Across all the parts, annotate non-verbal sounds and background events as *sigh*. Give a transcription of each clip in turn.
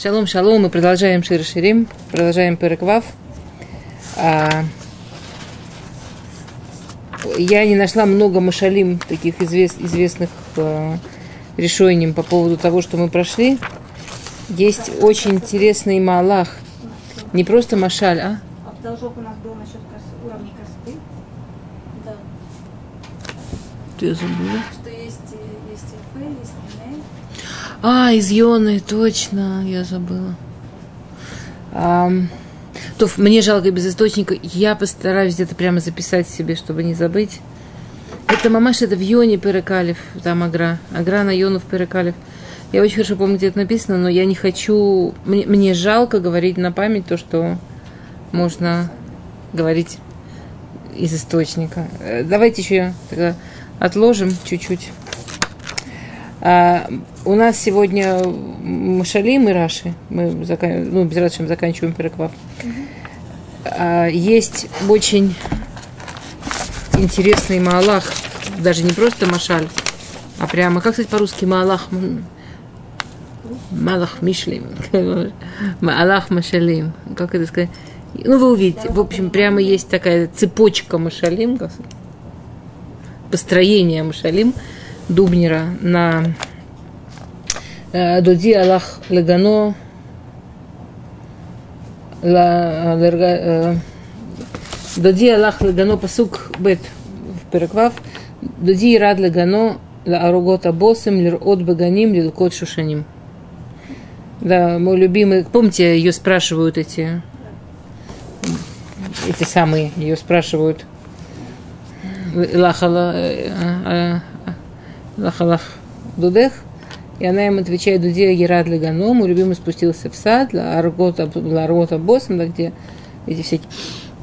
Шалом, шалом, мы продолжаем Шир Ширим, продолжаем Переквав. А, я не нашла много машалим, таких извест, известных а, решений по поводу того, что мы прошли. Есть очень интересный малах. Не просто машаль, а? А должок у нас был насчет уровня красоты. Да. Ты забыла? А, из Йоны, точно, я забыла. Ам, то мне жалко без источника. Я постараюсь где-то прямо записать себе, чтобы не забыть. Это мамаш, это в Йоне Перекалев, там Агра. Агра на Йону в Перекалев. Я очень хорошо помню, где это написано, но я не хочу... Мне, мне жалко говорить на память то, что можно говорить из источника. Э, Давайте еще тогда отложим чуть-чуть. А, у нас сегодня Машалим и Раши. Мы закан- ну, без Раши заканчиваем переквав. А, есть очень интересный Маалах. Даже не просто Машаль, а прямо, как сказать по-русски, Маалах? Малах Мишлим. *laughs* Маалах Машалим. Как это сказать? Ну, вы увидите. В общем, прямо есть такая цепочка Машалим, построение Машалим Дубнера на э, Доди Аллах Легано лерга- э, Доди Аллах Легано Пасук Бет в Переквав Доди Рад Легано Ла Аругота Босем Лирот Баганим Лилкот Шушаним. Да, мой любимый, помните, ее спрашивают эти, эти самые, ее спрашивают, Лахала, э, э, э, Лахалах Дудех, и она им отвечает, Дудея Герад Легано, мой любимый спустился в сад, Аргота Босом, да, где эти всякие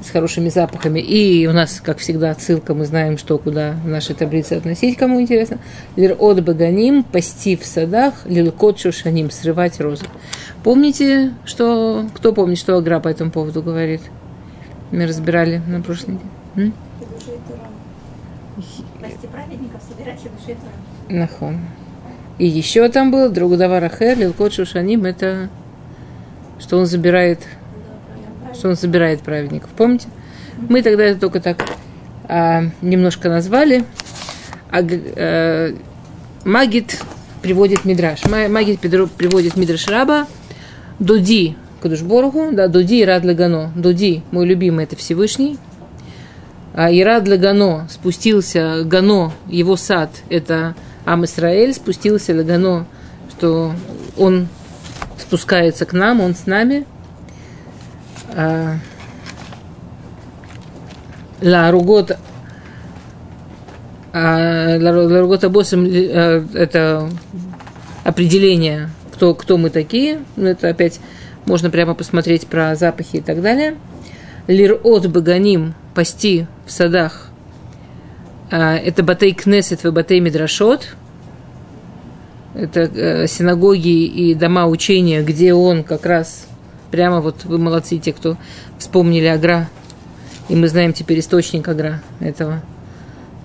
с хорошими запахами. И у нас, как всегда, отсылка, мы знаем, что куда в нашей таблице относить, кому интересно. Лир от баганим, пасти в садах, лилкот шушаним, срывать розы. Помните, что, кто помнит, что Агра по этому поводу говорит? Мы разбирали на? Души Тура. Спасти праведников, собирать души. Нахон. И еще там был друг Даварахер, Лилкот Шушаним, это что он забирает, что он собирает праведников. Помните? Мы тогда это только так а, немножко назвали. А, э, Магит приводит Мидраш. Ма- Магит приводит Мидраш Раба. Дуди Кадушборгу, да, Дуди и Рад Лагано. Дуди, мой любимый, это Всевышний. А Ирад для Гано спустился, Гано, его сад, это Ам Исраэль, спустился для Гано, что он спускается к нам, он с нами. А, Ла Ругот а, Ла Ру- Ла Ругот Абосом, э, это определение, кто, кто мы такие. Ну, это опять можно прямо посмотреть про запахи и так далее. Лирот Баганим, пасти в садах, это Батей Кнесет и Батей Мидрашот. Это э, синагоги и дома учения, где он как раз прямо вот вы молодцы, те, кто вспомнили Агра. И мы знаем теперь источник Агра этого,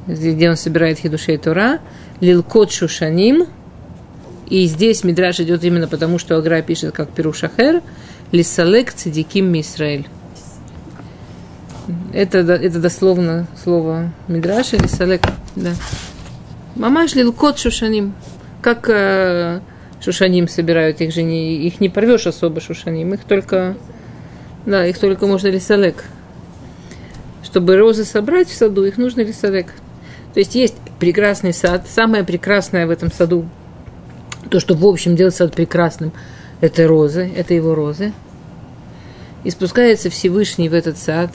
где он собирает Хидушей Тора. Лилкот Шушаним. И здесь Мидраш идет именно потому, что Агра пишет как Пирушахер. Лисалек Цидиким Мисраэль. Это, это дословно слово Мидраш или Салек. Да. Мамаш лилкот шушаним. Как э, шушаним собирают, их же не, их не порвешь особо шушаним, их только, да, их только можно лисалек. Чтобы розы собрать в саду, их нужно лисалек. То есть есть прекрасный сад, самое прекрасное в этом саду, то, что в общем делает сад прекрасным, это розы, это его розы. И спускается Всевышний в этот сад,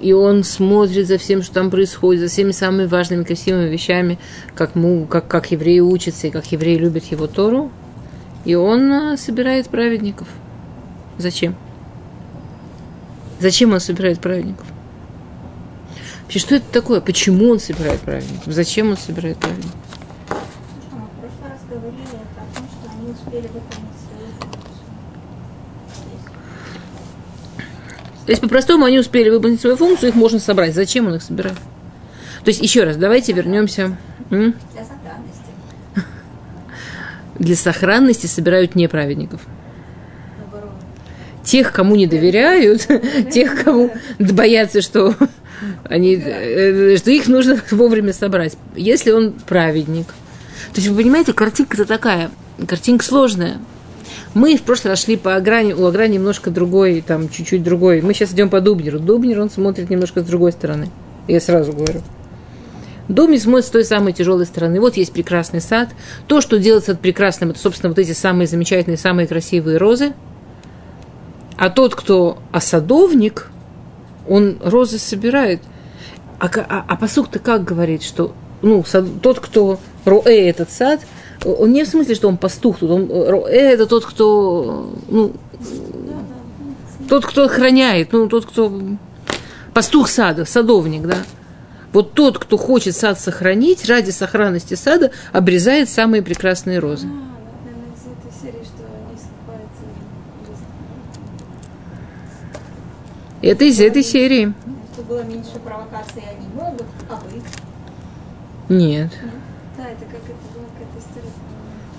и он смотрит за всем, что там происходит, за всеми самыми важными, красивыми вещами, как, мы, как, как евреи учатся и как евреи любят его Тору. И он а, собирает праведников. Зачем? Зачем он собирает праведников? Вообще, что это такое? Почему он собирает праведников? Зачем он собирает праведников? Ну что, мы в прошлый раз говорили о том, что они успели выполнить свою функцию. То есть, по-простому, они успели выполнить свою функцию, их можно собрать. Зачем он их собирает? То есть, еще раз, давайте вернемся. М? Для сохранности. Для сохранности собирают неправедников. тех, кому не доверяют, *laughs* тех, кому боятся, что они, э, что их нужно *laughs* вовремя собрать. Если он праведник. То есть, вы понимаете, картинка-то такая, картинка сложная. Мы в прошлый раз шли по Агране, у Аграни немножко другой, там, чуть-чуть другой. Мы сейчас идем по Дубнеру. Дубнер, он смотрит немножко с другой стороны. Я сразу говорю. Дубнер смотрит с той самой тяжелой стороны. Вот есть прекрасный сад. То, что делается от прекрасным, это, собственно, вот эти самые замечательные, самые красивые розы. А тот, кто осадовник, он розы собирает. А, а, а посук-то как говорит, что ну, сад, тот, кто роэ этот сад, он не в смысле, что он пастух, тут он, роэ это тот, кто, ну, тот, кто охраняет, ну, тот, кто пастух сада, садовник, да. Вот тот, кто хочет сад сохранить, ради сохранности сада обрезает самые прекрасные розы. Это из этой серии. Чтобы было меньше провокаций, они могут, а вы? Нет. Да, это как это было, какая-то история.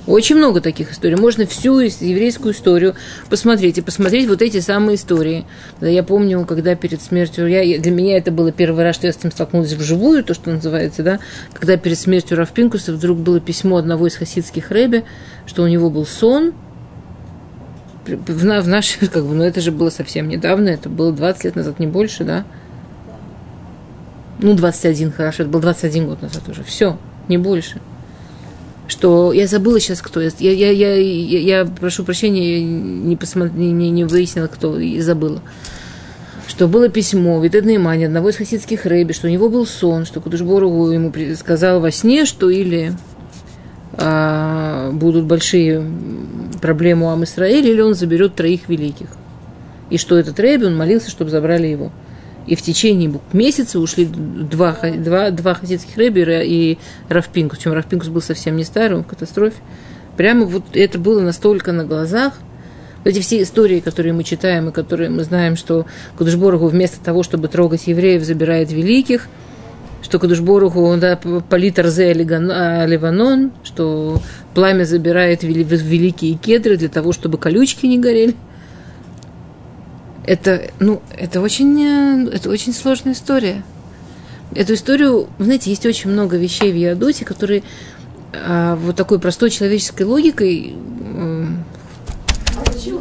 Очень много таких историй. Можно всю еврейскую историю посмотреть и посмотреть вот эти самые истории. Я помню, когда перед смертью, я, для меня это было первый раз, что я с этим столкнулась вживую, то, что называется, да, когда перед смертью Равпинкуса вдруг было письмо одного из хасидских рэбе, что у него был сон, в, в нашей, *laughs* как бы, ну это же было совсем недавно, это было 20 лет назад, не больше, да? Ну, 21, хорошо, это был 21 год назад уже. Все, не больше. Что я забыла сейчас, кто. Я, я, я, я, я прошу прощения, не, посмотр, не, не выяснила, кто, и забыла. Что было письмо Витед Неймани, одного из хасидских рэби, что у него был сон, что Кудышборгу ему сказал во сне, что или а, будут большие проблемы у Ам или он заберет троих великих. И что этот рэби, он молился, чтобы забрали его. И в течение месяца ушли два, два, два хасидских рэбера и Рафпинкус. Причем Рафпинкус был совсем не старый, он в катастрофе. Прямо вот это было настолько на глазах. Эти все истории, которые мы читаем и которые мы знаем, что Кудышборгу вместо того, чтобы трогать евреев, забирает великих, что Кудышборгу да, полит Арзе Ливанон, что пламя забирает великие кедры для того, чтобы колючки не горели это, ну, это очень, э, это очень сложная история. Эту историю, знаете, есть очень много вещей в Иадоте, которые а, вот такой простой человеческой логикой э,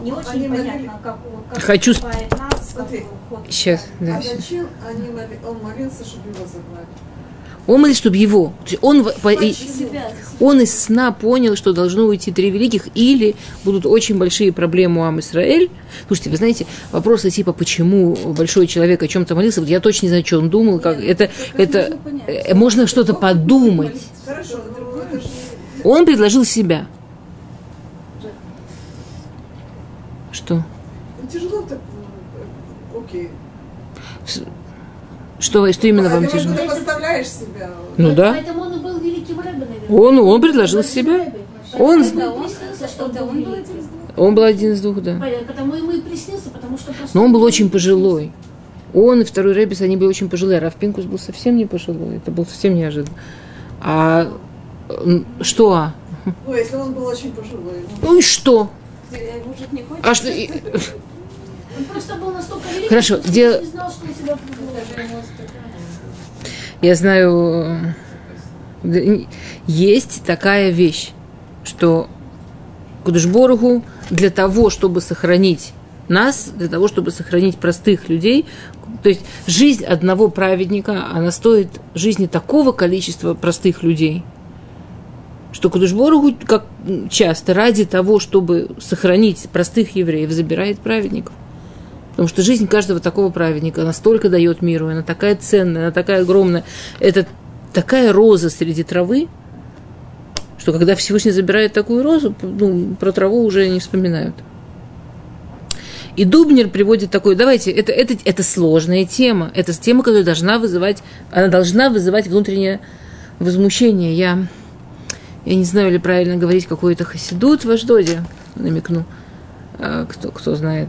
не очень понятно, как, как Хочу... нас, Смотри. Сейчас, да. А сейчас. зачем они моли- он молился, чтобы его забрали? Молится, чтобы его. Он, по- он из сна понял, что должно уйти три великих, или будут очень большие проблемы у Ам Исраэль. Слушайте, вы знаете, вопросы типа, почему большой человек о чем-то молился, вот я точно не знаю, что он думал, как это, это э, можно что-то подумать. Хорошо, Он предложил себя. Что? ну, тяжело так. ну, Окей. Что, что именно вам Поэтому тяжело? Ты поставляешь себя. Ну да. Поэтому он и был великим рэбе, наверное. Он, он предложил себя. Он, он, был один из двух. он был один из двух, да. Потому ему и приснился, потому что просто... Но он был очень пожилой. Он и второй Рэбис, они были очень пожилые. А Раф Пинкус был совсем не пожилой. Это было совсем неожиданно. А что? а? Ну, если он был очень пожилой. ну, Ну и что? Мужик не хочет. А что? *laughs* Он просто был настолько великий, Хорошо, что где- не знал, что он себя. Я знаю, э, есть такая вещь, что Кудышборгу для того, чтобы сохранить нас, для того, чтобы сохранить простых людей, то есть жизнь одного праведника, она стоит жизни такого количества простых людей, что Кудышборгу, как часто, ради того, чтобы сохранить простых евреев, забирает праведников. Потому что жизнь каждого такого праведника настолько дает миру, она такая ценная, она такая огромная. Это такая роза среди травы, что когда Всевышний забирает такую розу, ну, про траву уже не вспоминают. И Дубнер приводит такой, давайте, это, это, это сложная тема, это тема, которая должна вызывать, она должна вызывать внутреннее возмущение. Я, я не знаю, ли правильно говорить какой-то хасидут в Аждоде, намекну, А, кто, кто знает.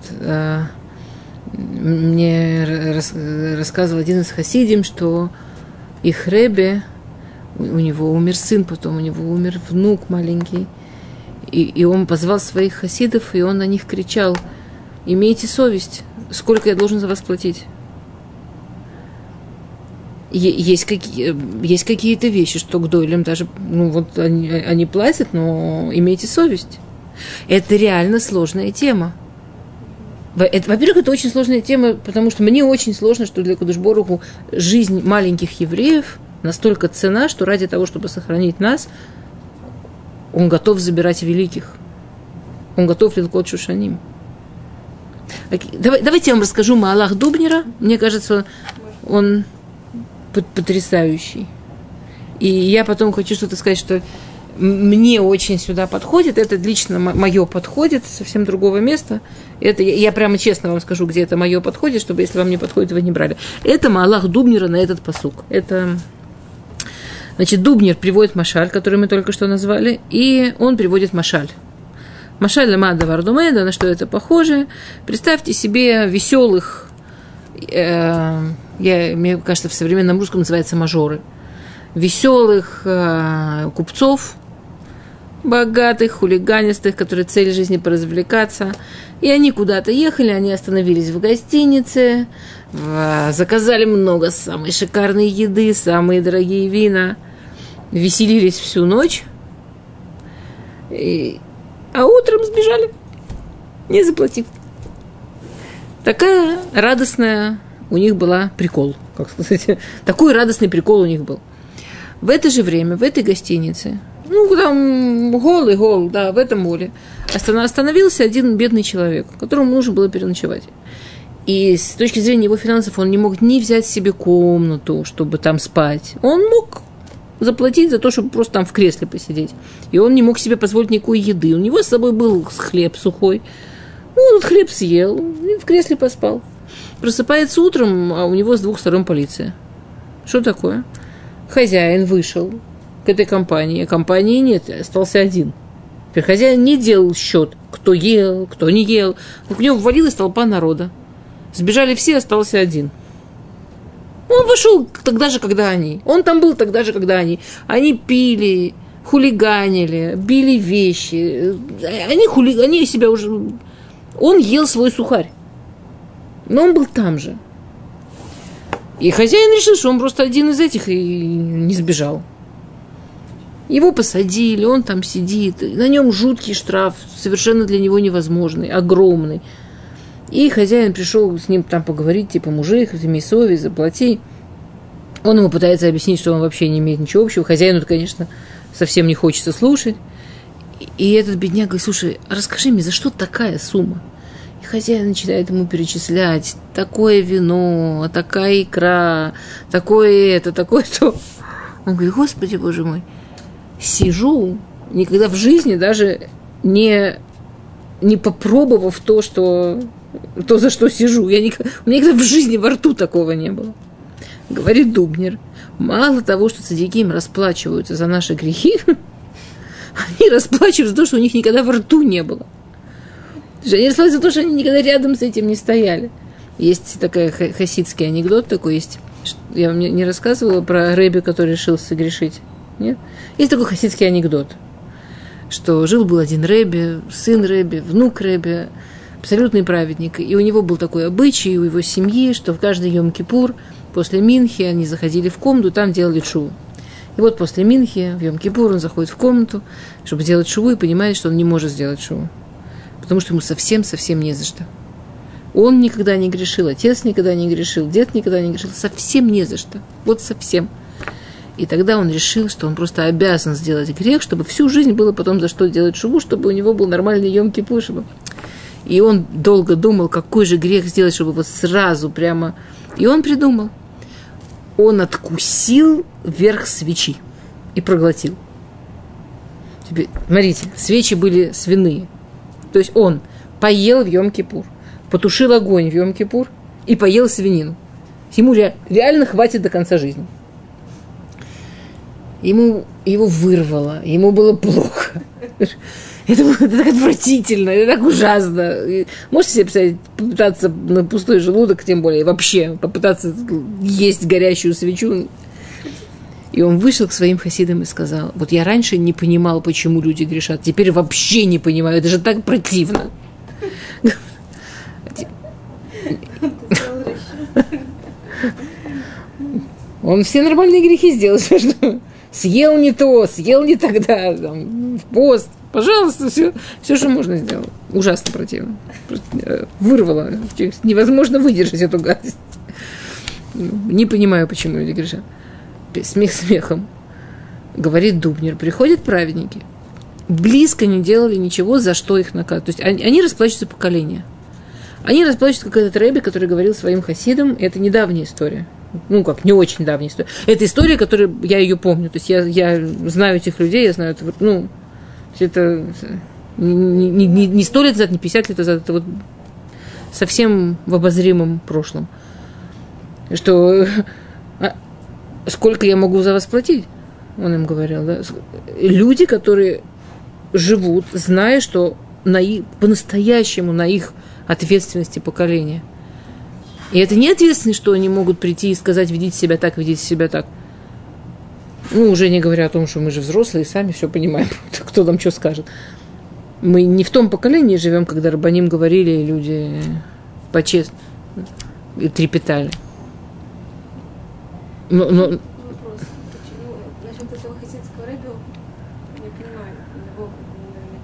Мне рас- рассказывал один из хасидим, что их Ребе, у у него умер сын, потом у него умер внук маленький, и, и он позвал своих хасидов, и он на них кричал, имейте совесть, сколько я должен за вас платить. Есть, какие, есть какие-то вещи, что к дойлям даже, ну вот они, они платят, но имейте совесть. Это реально сложная тема. Во-первых, это очень сложная тема, потому что мне очень сложно, что для Кудышборуху жизнь маленьких евреев настолько цена, что ради того, чтобы сохранить нас, он готов забирать великих. Он готов лилкот шушаним. Давай, давайте я вам расскажу Маалах Дубнера. Мне кажется, он пот- потрясающий. И я потом хочу что-то сказать, что мне очень сюда подходит. Это лично мое подходит, совсем другого места. Это я, я прямо честно вам скажу, где это мое подходит, чтобы если вам не подходит, вы не брали. Это Маалах Дубнера на этот посук. Это Значит, Дубнер приводит Машаль, который мы только что назвали, и он приводит Машаль. Машаль Ламада Вардумеда, на что это похоже. Представьте себе веселых, э, я, мне кажется, в современном русском называется мажоры, веселых э, купцов, богатых, хулиганистых, которые цель жизни поразвлекаться. И они куда-то ехали, они остановились в гостинице, в- заказали много самой шикарной еды, самые дорогие вина, веселились всю ночь, И- а утром сбежали, не заплатив. Такая радостная у них была прикол, как сказать, *laughs* такой радостный прикол у них был. В это же время, в этой гостинице, ну, там голый гол, да, в этом остана- остановился один бедный человек, которому нужно было переночевать. И с точки зрения его финансов он не мог ни взять себе комнату, чтобы там спать. Он мог заплатить за то, чтобы просто там в кресле посидеть. И он не мог себе позволить никакой еды. У него с собой был хлеб сухой. Ну, он хлеб съел и в кресле поспал. Просыпается утром, а у него с двух сторон полиция. Что такое? Хозяин вышел к этой компании, а компании нет, остался один. Теперь хозяин не делал счет, кто ел, кто не ел. В него ввалилась толпа народа. Сбежали все, остался один. Он вошел тогда же, когда они. Он там был тогда же, когда они. Они пили, хулиганили, били вещи. Они, хули... они себя уже... Он ел свой сухарь. Но он был там же. И хозяин решил, что он просто один из этих и не сбежал. Его посадили, он там сидит. На нем жуткий штраф, совершенно для него невозможный, огромный. И хозяин пришел с ним там поговорить, типа, мужик, имей совесть, заплати. Он ему пытается объяснить, что он вообще не имеет ничего общего. Хозяину, конечно, совсем не хочется слушать. И этот бедняк говорит, слушай, расскажи мне, за что такая сумма? И хозяин начинает ему перечислять, такое вино, такая икра, такое это, такое то. Он говорит, господи, боже мой, сижу, никогда в жизни даже не, не попробовав то, что, то, за что сижу. Я никогда, у меня никогда в жизни во рту такого не было. Говорит Дубнер, мало того, что цадиким расплачиваются за наши грехи, *laughs* они расплачиваются за то, что у них никогда во рту не было. Они расплачиваются за то, что они никогда рядом с этим не стояли. Есть такой хасидский анекдот такой есть. Я вам не рассказывала про Рэби, который решил согрешить. Нет? Есть такой хасидский анекдот, что жил-был один Рэби, сын Рэби, внук Рэби, абсолютный праведник. И у него был такой обычай у его семьи, что в каждый Йом-Кипур после Минхи они заходили в комнату, там делали шуву. И вот после Минхи в Йом-Кипур он заходит в комнату, чтобы сделать шуву, и понимает, что он не может сделать шуву. Потому что ему совсем-совсем не за что. Он никогда не грешил, отец никогда не грешил, дед никогда не грешил, совсем не за что. Вот совсем. И тогда он решил, что он просто обязан сделать грех, чтобы всю жизнь было потом за что делать шубу, чтобы у него был нормальный емкий пушеба. И он долго думал, какой же грех сделать, чтобы вот сразу прямо... И он придумал. Он откусил верх свечи и проглотил. Теперь, смотрите, свечи были свиные. То есть он поел в Йом-Кипур, потушил огонь в Йом-Кипур и поел свинину. Ему реально хватит до конца жизни. Ему его вырвало, ему было плохо. Это было так отвратительно, это так ужасно. Можете себе представить, попытаться на пустой желудок, тем более вообще, попытаться есть горящую свечу. И он вышел к своим хасидам и сказал, вот я раньше не понимал, почему люди грешат, теперь вообще не понимаю, это же так противно. Он все нормальные грехи сделал, что съел не то, съел не тогда, там, в пост. Пожалуйста, все, все, что можно сделал. Ужасно противно. Просто, э, Вырвало. Невозможно выдержать эту гадость. Не понимаю, почему люди грешат. Смех смехом. Говорит Дубнер, приходят праведники, близко не делали ничего, за что их наказывают. То есть они, они расплачиваются поколения. Они расплачиваются, как этот Рэби, который говорил своим хасидам, это недавняя история. Ну, как, не очень давняя история. Это история, которую я ее помню. То есть я, я знаю этих людей, я знаю, это, ну, это не, не, не, не 100 лет назад, не 50 лет назад, это вот совсем в обозримом прошлом. Что а, сколько я могу за вас платить? Он им говорил, да. Люди, которые живут, зная, что на их, по-настоящему на их ответственности поколения. И это не ответственность, что они могут прийти и сказать, ведите себя так, ведите себя так. Ну, уже не говоря о том, что мы же взрослые, сами все понимаем, *laughs* кто там что скажет. Мы не в том поколении живем, когда Рабаним говорили, и люди почестно и трепетали. Но, но, Вопрос. Почему? Насчет этого хасидского рэба, не понимаю, у него, наверное,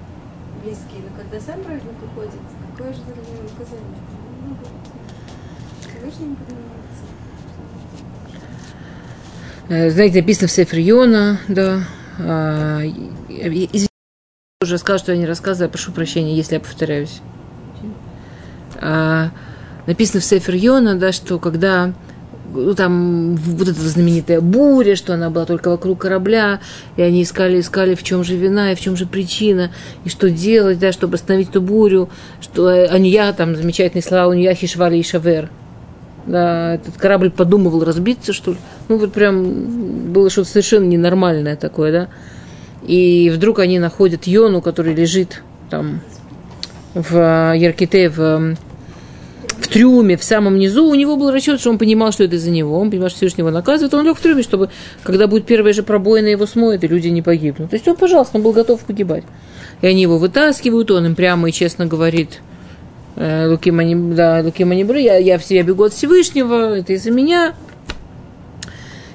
близкие, но когда сам праведник уходит, какое же за него наказание? Ну, вот, Всевышний не поднимается. Э, Знаете, написано в Сефер да. А, Извините, я уже сказала, что я не рассказываю, прошу прощения, если я повторяюсь. А, Написано в Сефер да, что когда ну, там вот эта знаменитая буря, что она была только вокруг корабля, и они искали, искали, в чем же вина и в чем же причина, и что делать, да, чтобы остановить эту бурю, что э, Анья, там замечательные слова Анья Хишвали и Шавер, да, этот корабль подумывал разбиться, что ли. Ну, вот прям было что-то совершенно ненормальное такое, да. И вдруг они находят Йону, который лежит там в э, Ярките, в, э, в трюме, в самом низу. У него был расчет, что он понимал, что это из-за него. Он понимал, что Всевышний его наказывает. Он лег в трюме, чтобы, когда будет первая же пробоина, его смоет, и люди не погибнут. То есть он, пожалуйста, он был готов погибать. И они его вытаскивают, он им прямо и честно говорит, Луки Мани- да, Луки Манибры, я, я, я бегу от Всевышнего, это из-за меня.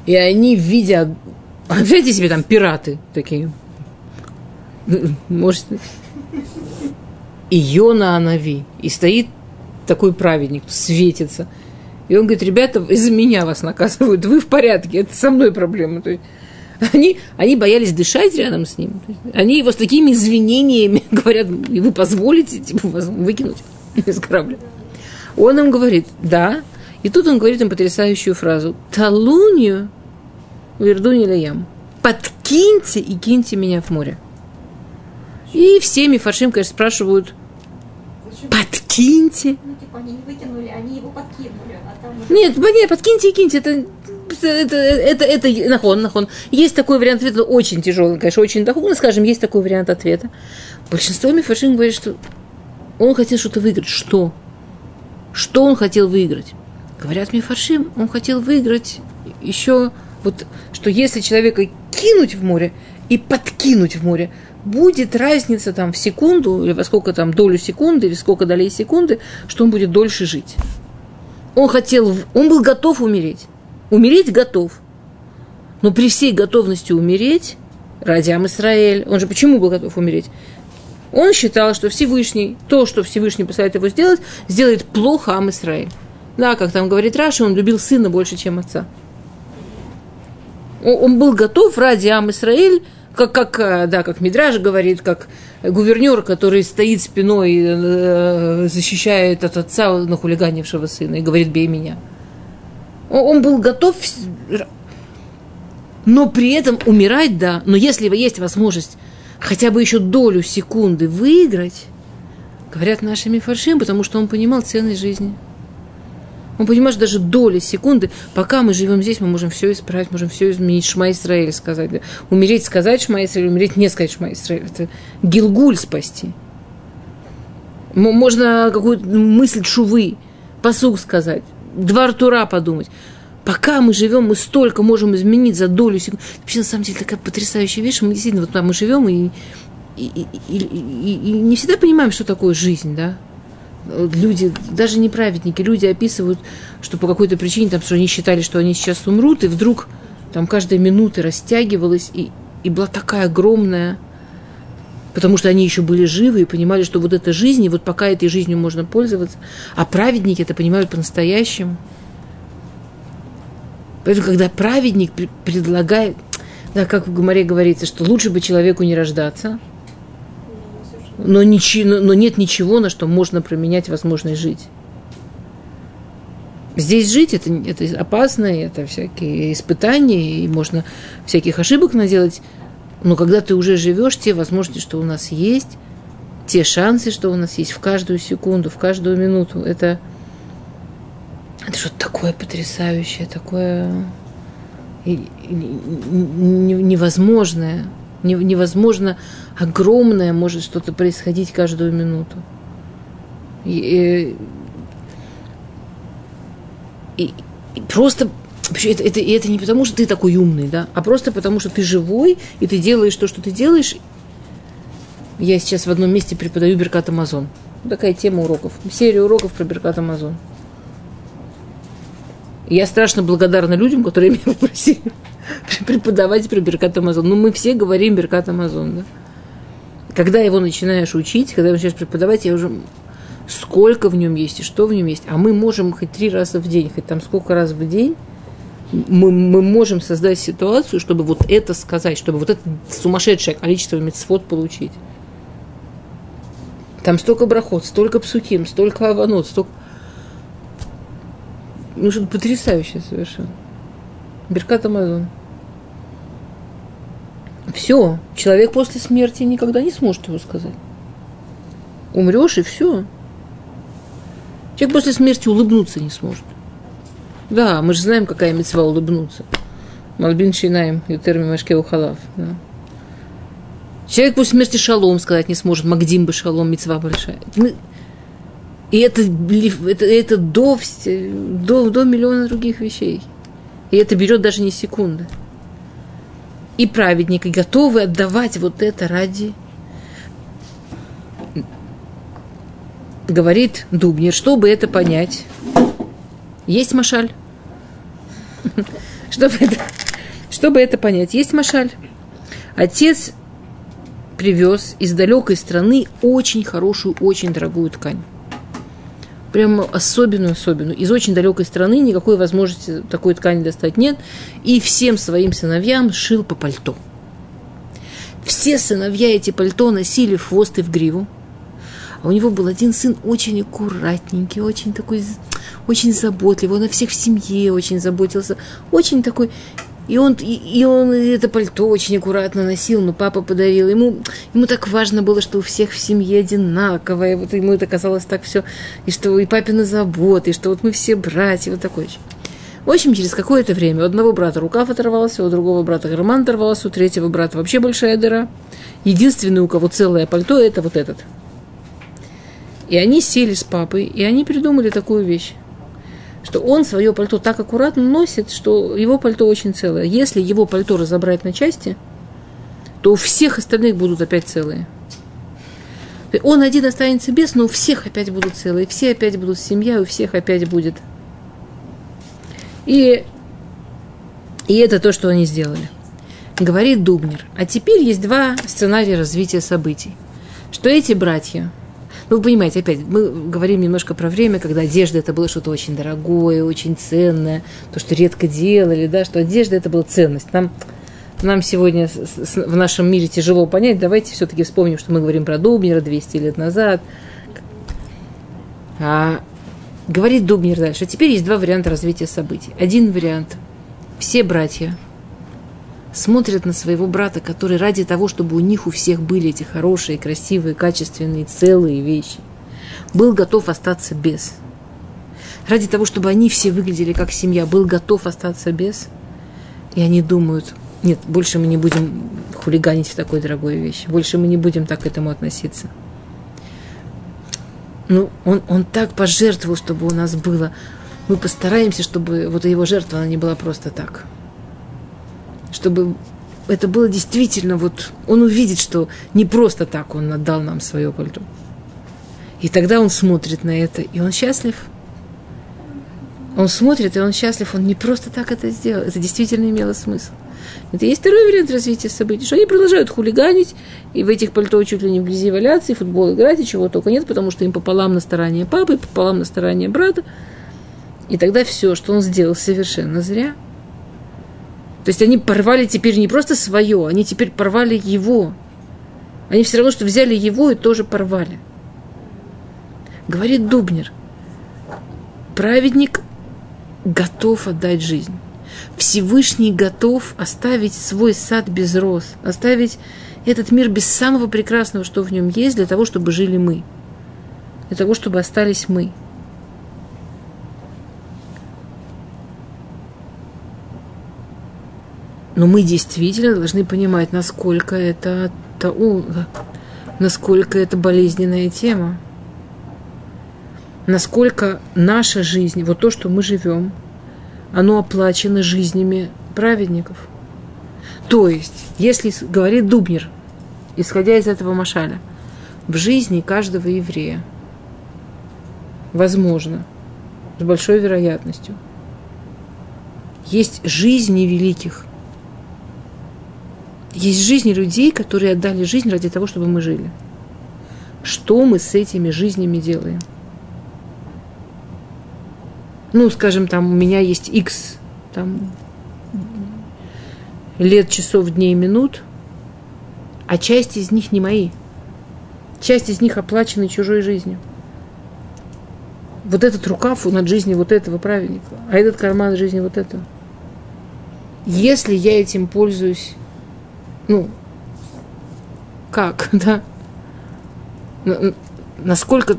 И они, видя, *laughs* представляете себе, там пираты такие, может, и Йона Анави, и стоит такой праведник, светится. И он говорит, ребята, из-за меня вас наказывают, вы в порядке, это со мной проблема. То есть, они, они боялись дышать рядом с ним. Они его с такими извинениями *laughs* говорят, и вы позволите типа, вас выкинуть *laughs* из корабля. Он им говорит, да. И тут он говорит им потрясающую фразу. Талунью вердуни ям. Подкиньте и киньте меня в море. И все мифаршим, конечно, спрашивают, подкиньте. Ну, типа, они не выкинули, они его подкинули, а там уже... Нет, нет, подкиньте и киньте. Это, это, это, это нахон, нахон. Есть такой вариант ответа, очень тяжелый, конечно, очень дохугно, скажем, есть такой вариант ответа. Большинство мифашим говорит, что он хотел что-то выиграть. Что? Что он хотел выиграть? Говорят мифаршим, он хотел выиграть еще вот, что если человека кинуть в море и подкинуть в море, будет разница там в секунду, или во сколько там долю секунды, или сколько долей секунды, что он будет дольше жить. Он хотел, он был готов умереть. Умереть готов. Но при всей готовности умереть, ради Ам Исраэль, он же почему был готов умереть? Он считал, что Всевышний, то, что Всевышний посылает его сделать, сделает плохо Ам Исраэль. Да, как там говорит Раша, он любил сына больше, чем отца. Он был готов ради Ам Исраэль, как, как, э, да, как Мидраж говорит, как гувернер, который стоит спиной, э, защищает от отца нахулиганившего сына и говорит, бей меня. Он, был готов, но при этом умирать, да, но если есть возможность хотя бы еще долю секунды выиграть, говорят нашими фаршим, потому что он понимал ценность жизни. Он понимает, что даже доли секунды, пока мы живем здесь, мы можем все исправить, можем все изменить, Шма Исраэль сказать. да. Умереть, сказать Шма Исраэль, умереть, не сказать Шма Исраэль. Это Гилгуль спасти. Можно какую-то мысль шувы, посуг сказать, два Тура подумать. Пока мы живем, мы столько можем изменить за долю секунды. Вообще, на самом деле, такая потрясающая вещь. Мы действительно, вот мы живем и, и, и- и- и- не всегда понимаем, что такое жизнь, да? Люди, даже не праведники, люди описывают, что по какой-то причине, там, что они считали, что они сейчас умрут, и вдруг там каждая минута растягивалась, и, и была такая огромная, потому что они еще были живы и понимали, что вот эта жизнь, и вот пока этой жизнью можно пользоваться, а праведники это понимают по-настоящему. Поэтому, когда праведник пр- предлагает, да, как в Гумаре говорится, что лучше бы человеку не рождаться, но, ничи- но- но нет ничего, на что можно променять возможность жить. Здесь жить это, это опасно, это всякие испытания, и можно всяких ошибок наделать. Но когда ты уже живешь, те возможности, что у нас есть, те шансы, что у нас есть в каждую секунду, в каждую минуту, это, это что-то такое потрясающее, такое невозможное. Не- Невозможно огромное может что-то происходить каждую минуту. И, и- и просто это, это, и это не потому, что ты такой умный, да, а просто потому, что ты живой, и ты делаешь то, что ты делаешь. Я сейчас в одном месте преподаю Беркат Амазон. Такая тема уроков. Серия уроков про Беркат Амазон. Я страшно благодарна людям, которые меня попросили *laughs* преподавать про Беркат Амазон. Ну, мы все говорим Беркат Амазон, да. Когда его начинаешь учить, когда начинаешь преподавать, я уже сколько в нем есть и что в нем есть. А мы можем хоть три раза в день, хоть там сколько раз в день, мы, мы можем создать ситуацию, чтобы вот это сказать, чтобы вот это сумасшедшее количество мецвод получить. Там столько брахот, столько псуким, столько аванот, столько... Ну, что-то потрясающее совершенно. Беркат Амазон. Все, человек после смерти никогда не сможет его сказать. Умрешь и все. Человек после смерти улыбнуться не сможет. Да, мы же знаем, какая мецва улыбнуться. Мальбин Шинаем, Ютерми Машкеу Халав. Да. Человек после смерти шалом сказать не сможет. Магдим бы шалом, мецва большая. И это, это, это до, до, до миллиона других вещей. И это берет даже не секунды. И праведники готовы отдавать вот это ради говорит Дубнер, чтобы это понять, есть машаль. *laughs* Чтобы это, чтобы это понять, есть машаль. Отец привез из далекой страны очень хорошую, очень дорогую ткань. Прямо особенную, особенную. Из очень далекой страны никакой возможности такой ткани достать нет. И всем своим сыновьям шил по пальто. Все сыновья эти пальто носили в хвост и в гриву. А у него был один сын очень аккуратненький, очень такой, очень заботливый. Он о всех в семье очень заботился. Очень такой... И он, и, и он это пальто очень аккуратно носил, но папа подарил. Ему, ему так важно было, что у всех в семье одинаковое. Вот ему это казалось так все. И что и папина забота, и что вот мы все братья. Вот такой. В общем, через какое-то время у одного брата рукав оторвался, у другого брата карман оторвался, у третьего брата вообще большая дыра. Единственный, у кого целое пальто, это вот этот. И они сели с папой, и они придумали такую вещь, что он свое пальто так аккуратно носит, что его пальто очень целое. Если его пальто разобрать на части, то у всех остальных будут опять целые. Он один останется без, но у всех опять будут целые, все опять будут семья, у всех опять будет. И, и это то, что они сделали. Говорит Дубнер. А теперь есть два сценария развития событий. Что эти братья, ну, понимаете, опять, мы говорим немножко про время, когда одежда это было что-то очень дорогое, очень ценное, то, что редко делали, да, что одежда это была ценность. Нам, нам сегодня в нашем мире тяжело понять, давайте все-таки вспомним, что мы говорим про Дубнера 200 лет назад. А, говорит Дубнер дальше. Теперь есть два варианта развития событий. Один вариант. Все братья смотрят на своего брата, который ради того, чтобы у них у всех были эти хорошие, красивые, качественные, целые вещи, был готов остаться без. Ради того, чтобы они все выглядели как семья, был готов остаться без. И они думают, нет, больше мы не будем хулиганить в такой дорогой вещи, больше мы не будем так к этому относиться. Ну, он, он так пожертвовал, чтобы у нас было. Мы постараемся, чтобы вот его жертва, она не была просто так чтобы это было действительно вот он увидит, что не просто так он отдал нам свое пальто. И тогда он смотрит на это, и он счастлив. Он смотрит, и он счастлив, он не просто так это сделал, это действительно имело смысл. Это есть второй вариант развития событий, что они продолжают хулиганить, и в этих пальто чуть ли не в грязи валяться, и футбол играть, и чего только нет, потому что им пополам на стороне папы, пополам на стороне брата. И тогда все, что он сделал, совершенно зря. То есть они порвали теперь не просто свое, они теперь порвали его. Они все равно, что взяли его и тоже порвали. Говорит Дубнер, праведник готов отдать жизнь. Всевышний готов оставить свой сад без роз, оставить этот мир без самого прекрасного, что в нем есть, для того, чтобы жили мы, для того, чтобы остались мы. Но мы действительно должны понимать, насколько это, насколько это болезненная тема. Насколько наша жизнь, вот то, что мы живем, оно оплачено жизнями праведников. То есть, если говорит Дубнер, исходя из этого машаля, в жизни каждого еврея возможно, с большой вероятностью, есть жизни великих, есть жизни людей, которые отдали жизнь ради того, чтобы мы жили. Что мы с этими жизнями делаем? Ну, скажем, там у меня есть X там, лет, часов, дней, минут, а часть из них не мои. Часть из них оплачены чужой жизнью. Вот этот рукав над жизнью вот этого праведника, а этот карман жизни вот этого. Если я этим пользуюсь ну, как, *laughs* да? Насколько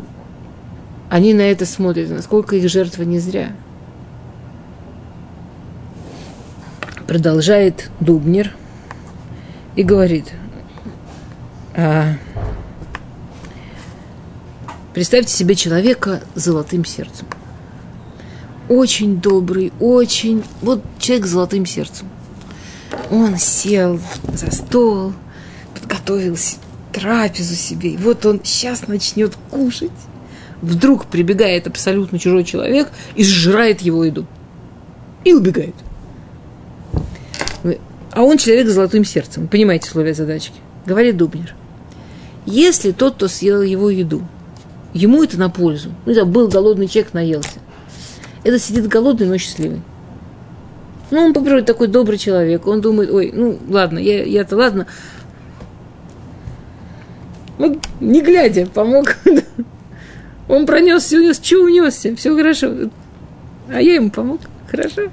они на это смотрят, насколько их жертва не зря. Продолжает Дубнер и говорит, а, представьте себе человека с золотым сердцем. Очень добрый, очень, вот человек с золотым сердцем – он сел за стол, подготовил трапезу себе. И вот он сейчас начнет кушать. Вдруг прибегает абсолютно чужой человек и сжирает его еду. И убегает. А он человек с золотым сердцем. Понимаете условия задачки? Говорит Дубнер. Если тот, кто съел его еду, ему это на пользу. Ну, да, был голодный человек, наелся. Это сидит голодный, но счастливый. Ну, он по природе такой добрый человек. Он думает, ой, ну, ладно, я, я-то ладно. Вот, не глядя, помог. *laughs* Он пронесся, унес, что унесся, все хорошо. А я ему помог, хорошо.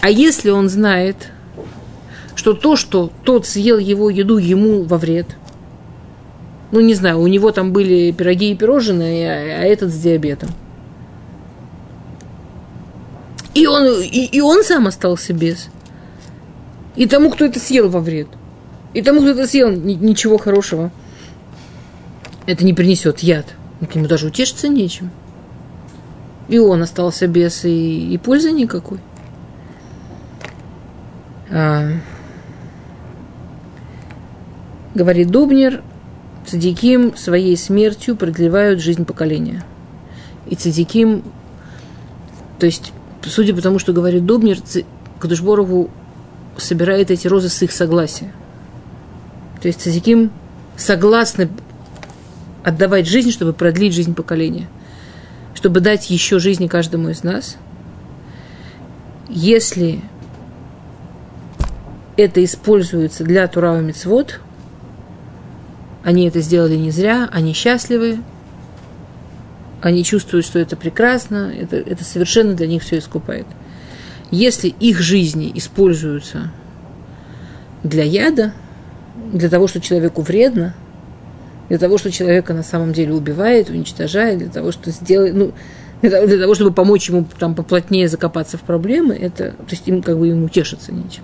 А если он знает, что то, что тот съел его еду, ему во вред, ну, не знаю, у него там были пироги и пирожные, а, а этот с диабетом – и он, и, и он сам остался без. И тому, кто это съел во вред. И тому, кто это съел, ничего хорошего. Это не принесет яд. Ему даже утешиться нечем. И он остался без, и, и пользы никакой. А, говорит Дубнер, цадиким своей смертью продлевают жизнь поколения. И цадиким, то есть судя по тому, что говорит Дубнер, Кадушборову собирает эти розы с их согласия. То есть Цазиким согласны отдавать жизнь, чтобы продлить жизнь поколения, чтобы дать еще жизни каждому из нас. Если это используется для Турава Мицвод, они это сделали не зря, они счастливы, они чувствуют, что это прекрасно, это, это совершенно для них все искупает. Если их жизни используются для яда, для того, что человеку вредно, для того, что человека на самом деле убивает, уничтожает, для того, что сделать, ну, для, того, чтобы помочь ему там поплотнее закопаться в проблемы, это, то есть им как бы ему утешиться нечем.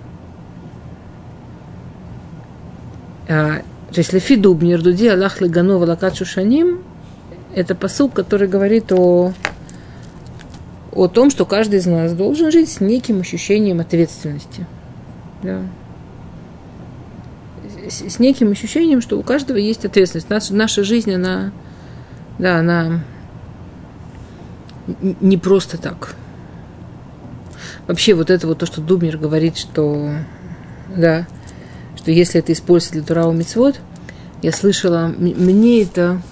А, то есть Лефи Дубнер Дуди Аллах Леганова Лакат Шушаним это посыл, который говорит о, о том, что каждый из нас должен жить с неким ощущением ответственности. Да. с, с неким ощущением, что у каждого есть ответственность. Наша, наша жизнь, она, да, она не просто так. Вообще вот это вот то, что Дубнер говорит, что, да, что если это использовать для Турау Мицвод, я слышала, мне это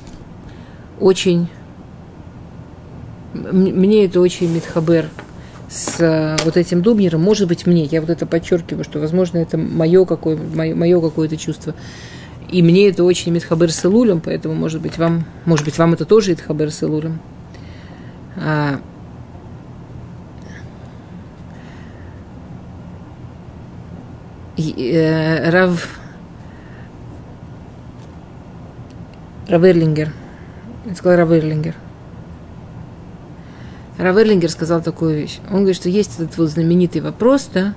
очень, мне это очень митхабер с э, вот этим Дубнером, может быть, мне, я вот это подчеркиваю, что, возможно, это мое, какое, мое, мое какое-то чувство. И мне это очень митхабер с Илулем, поэтому, может быть, вам, может быть, вам это тоже митхабер с Илулем. А, и, э, Рав Рав Эрлингер. Я сказала Рав Эрлингер. Рав Эрлингер сказал такую вещь. Он говорит, что есть этот вот знаменитый вопрос, да,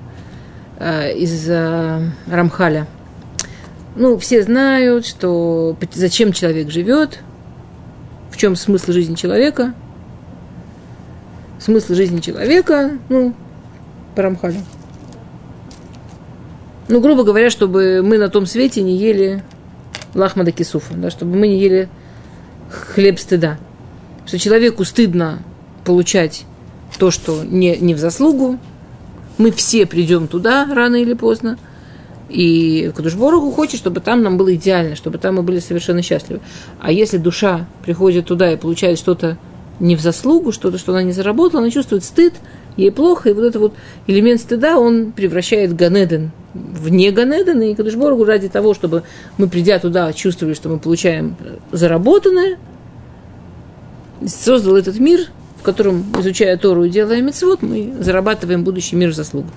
э, из э, Рамхаля. Ну, все знают, что зачем человек живет, в чем смысл жизни человека. Смысл жизни человека, ну, по Рамхалю. Ну, грубо говоря, чтобы мы на том свете не ели лахмада кисуфа, да, чтобы мы не ели хлеб стыда. Что человеку стыдно получать то, что не, не в заслугу. Мы все придем туда рано или поздно. И Кудушборогу хочет, чтобы там нам было идеально, чтобы там мы были совершенно счастливы. А если душа приходит туда и получает что-то не в заслугу, что-то, что она не заработала, она чувствует стыд, ей плохо, и вот этот вот элемент стыда, он превращает Ганеден в не Ганеден, и Кадышборгу ради того, чтобы мы, придя туда, чувствовали, что мы получаем заработанное, создал этот мир, в котором, изучая Тору и делая мецвод, мы зарабатываем будущий мир в заслугу.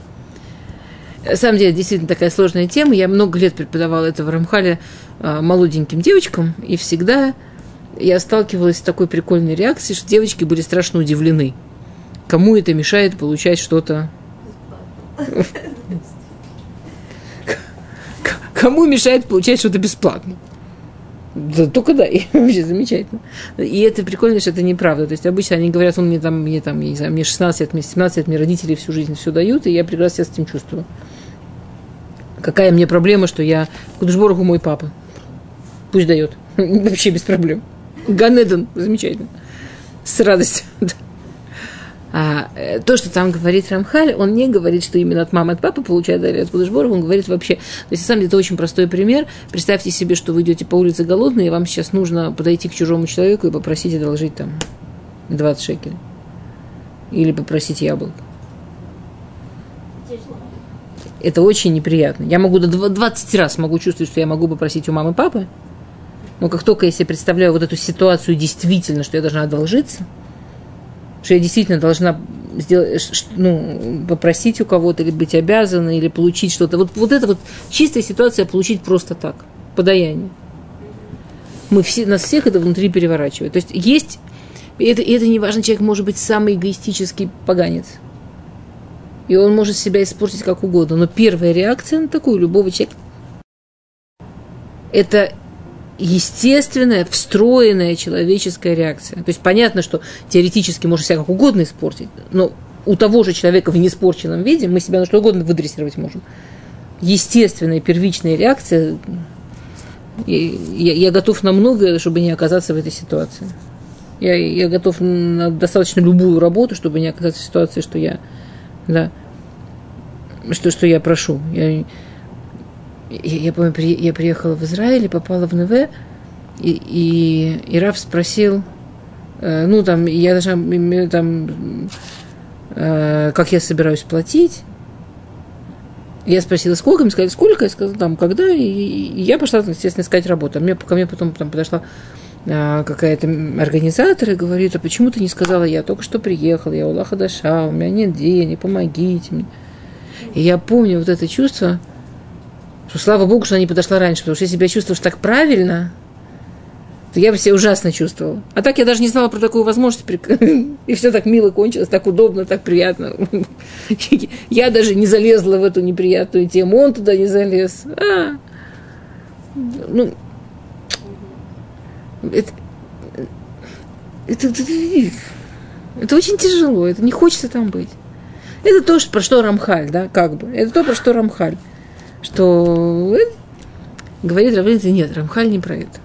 На самом деле, действительно такая сложная тема. Я много лет преподавала это в Рамхале а, молоденьким девочкам, и всегда я сталкивалась с такой прикольной реакцией, что девочки были страшно удивлены. Кому это мешает получать что-то? Кому мешает получать что-то бесплатно? Да, только да, *laughs* вообще замечательно. И это прикольно, что это неправда. То есть обычно они говорят, он мне там, мне там, я не знаю, мне 16 лет, мне 17 лет, мне родители всю жизнь все дают, и я прекрасно себя с этим чувствую. Какая мне проблема, что я Кудышборгу мой папа. Пусть дает. *laughs* Вообще без проблем. Ганеден, замечательно. С радостью. *laughs* А, э, то, что там говорит Рамхаль, он не говорит, что именно от мамы, от папы получает дали от Кудышборова, он говорит вообще. То есть, на самом деле, это очень простой пример. Представьте себе, что вы идете по улице голодные, и вам сейчас нужно подойти к чужому человеку и попросить одолжить там 20 шекелей. Или попросить яблок. Это очень неприятно. Я могу до дв- 20 раз могу чувствовать, что я могу попросить у мамы папы. Но как только я себе представляю вот эту ситуацию действительно, что я должна одолжиться, что я действительно должна сделать, ну, попросить у кого-то, или быть обязана, или получить что-то. Вот, вот это вот чистая ситуация получить просто так, подаяние. Мы все, нас всех это внутри переворачивает. То есть есть, и это, и это не важно, человек может быть самый эгоистический поганец. И он может себя испортить как угодно. Но первая реакция на такую любого человека – это естественная, встроенная человеческая реакция. То есть понятно, что теоретически можно себя как угодно испортить, но у того же человека в неиспорченном виде мы себя на что угодно выдрессировать можем. Естественная первичная реакция. Я, я готов на многое, чтобы не оказаться в этой ситуации. Я, я готов на достаточно любую работу, чтобы не оказаться в ситуации, что я, да, что, что я прошу. Я, я, я помню, при- я приехала в Израиль и попала в НВ, и, и, и Раф спросил, э, ну, там, я м, там, э, как я собираюсь платить. Я спросила, сколько, мне сказали, сколько, я сказала, там, когда, и, я пошла, естественно, искать работу. А мне, ко мне потом там подошла а, какая-то организатор и говорит, а почему ты не сказала, я только что приехала, я Улаха Даша, у меня нет денег, помогите мне. И я помню вот это чувство, что слава Богу, что она не подошла раньше, потому что если бы я чувствовала так правильно, то я бы себя ужасно чувствовала. А так я даже не знала про такую возможность, *laughs* и все так мило кончилось, так удобно, так приятно. *laughs* Я даже не залезла в эту неприятную тему, он туда не залез. А. Ну, это, это, это, это очень тяжело, это не хочется там быть. Это то, про что Рамхаль, да, как бы. Это то, про что Рамхаль. Что говорит Равлин, нет, Рамхаль не про это.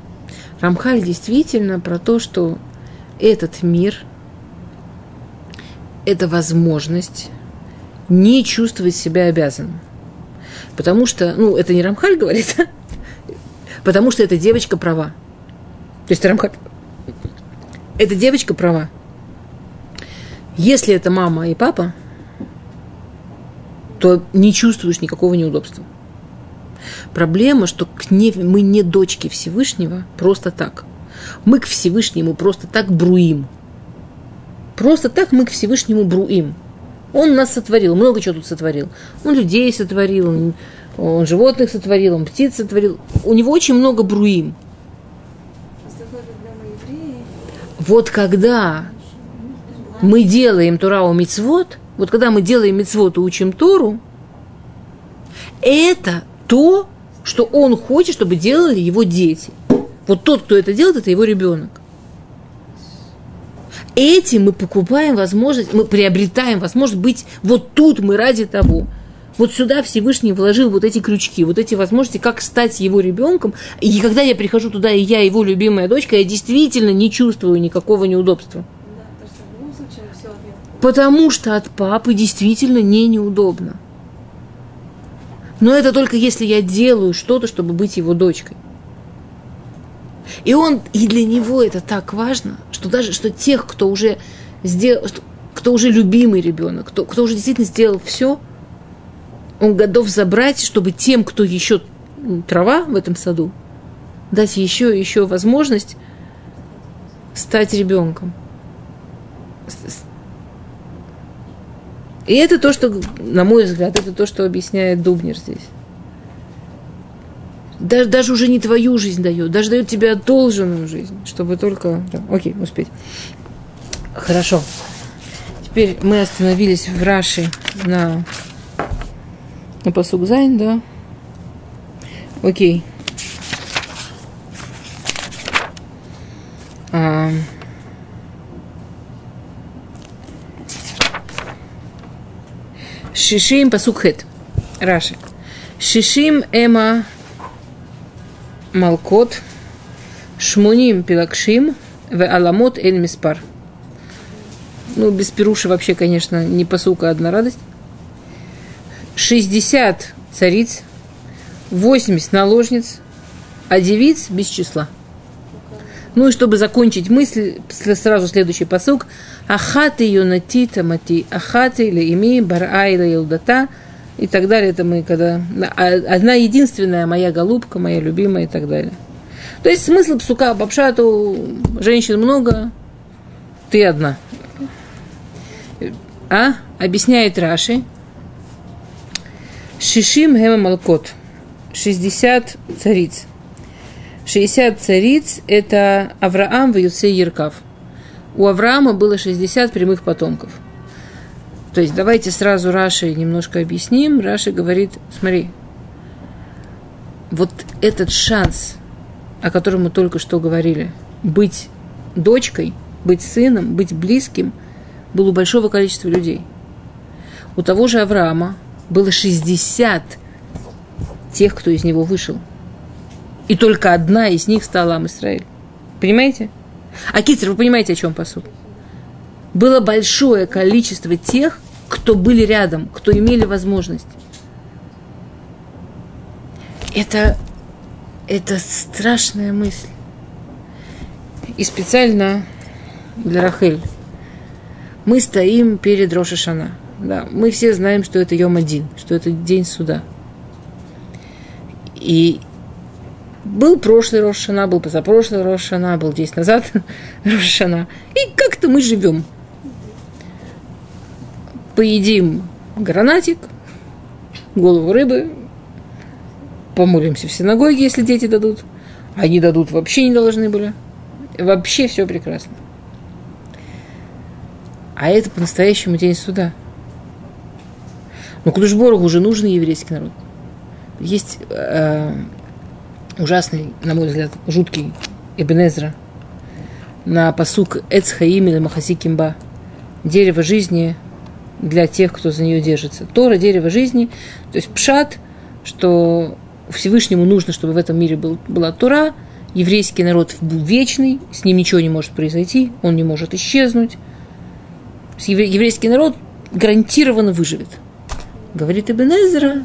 Рамхаль действительно про то, что этот мир – это возможность не чувствовать себя обязанным. Потому что, ну, это не Рамхаль говорит, *laughs* потому что эта девочка права. То есть Рамхаль, эта девочка права. Если это мама и папа, то не чувствуешь никакого неудобства. Проблема, что к не, мы не дочки Всевышнего просто так. Мы к Всевышнему просто так бруим. Просто так мы к Всевышнему бруим. Он нас сотворил, много чего тут сотворил. Он людей сотворил, он, животных сотворил, он птиц сотворил. У него очень много бруим. Вот когда мы делаем Турау Мицвод, вот когда мы делаем Мицвод и учим Тору, это то, что он хочет, чтобы делали его дети. Вот тот, кто это делает, это его ребенок. Этим мы покупаем возможность, мы приобретаем возможность быть вот тут мы ради того. Вот сюда Всевышний вложил вот эти крючки, вот эти возможности, как стать его ребенком. И когда я прихожу туда, и я его любимая дочка, я действительно не чувствую никакого неудобства. Потому что от папы действительно не неудобно. Но это только если я делаю что-то, чтобы быть его дочкой. И он, и для него это так важно, что даже что тех, кто уже сделал, кто уже любимый ребенок, кто, кто уже действительно сделал все, он готов забрать, чтобы тем, кто еще трава в этом саду, дать еще еще возможность стать ребенком. И это то, что, на мой взгляд, это то, что объясняет Дубнер здесь. Даже, даже уже не твою жизнь дает, даже дает тебе одолженную жизнь, чтобы только... Да, окей, успеть. Хорошо. Теперь мы остановились в Раши на, на посуг Зайн, да? Окей. А, Шишим пасукхет. Раши. Шишим эма малкот. Шмуним пилакшим. В аламот эль миспар. Ну, без пируши вообще, конечно, не посука, одна радость. 60 цариц, 80 наложниц, а девиц без числа. Ну и чтобы закончить мысль, сразу следующий посук. Ахаты юнати тамати, ахаты или ими, бара или елдата и так далее. Это мы когда... Одна единственная моя голубка, моя любимая и так далее. То есть смысл псука бабшату, женщин много, ты одна. А? Объясняет Раши. Шишим Хема Малкот. 60 цариц. 60 цариц – это Авраам в Юсе Еркав – у Авраама было 60 прямых потомков. То есть давайте сразу Раши немножко объясним. Раши говорит, смотри, вот этот шанс, о котором мы только что говорили, быть дочкой, быть сыном, быть близким, был у большого количества людей. У того же Авраама было 60 тех, кто из него вышел. И только одна из них стала Ам Исраиль. Понимаете? А Кицер, вы понимаете, о чем посуд? Было большое количество тех, кто были рядом, кто имели возможность. Это, это страшная мысль. И специально для Рахель. Мы стоим перед Рошашана. Да, мы все знаем, что это Йом один, что это день суда. И был прошлый Рошана, был позапрошлый Рошана, был 10 назад *laughs* Рошана. И как-то мы живем. Поедим гранатик, голову рыбы, помолимся в синагоге, если дети дадут. Они дадут, вообще не должны были. Вообще все прекрасно. А это по-настоящему день суда. Но Кудышборгу уже нужен еврейский народ. Есть э, ужасный, на мой взгляд, жуткий Эбенезра на посук Эцхаим или Махаси Кимба. Дерево жизни для тех, кто за нее держится. Тора – дерево жизни, то есть пшат, что Всевышнему нужно, чтобы в этом мире был, была Тура, еврейский народ был вечный, с ним ничего не может произойти, он не может исчезнуть. Еврейский народ гарантированно выживет. Говорит Ибн Эзра,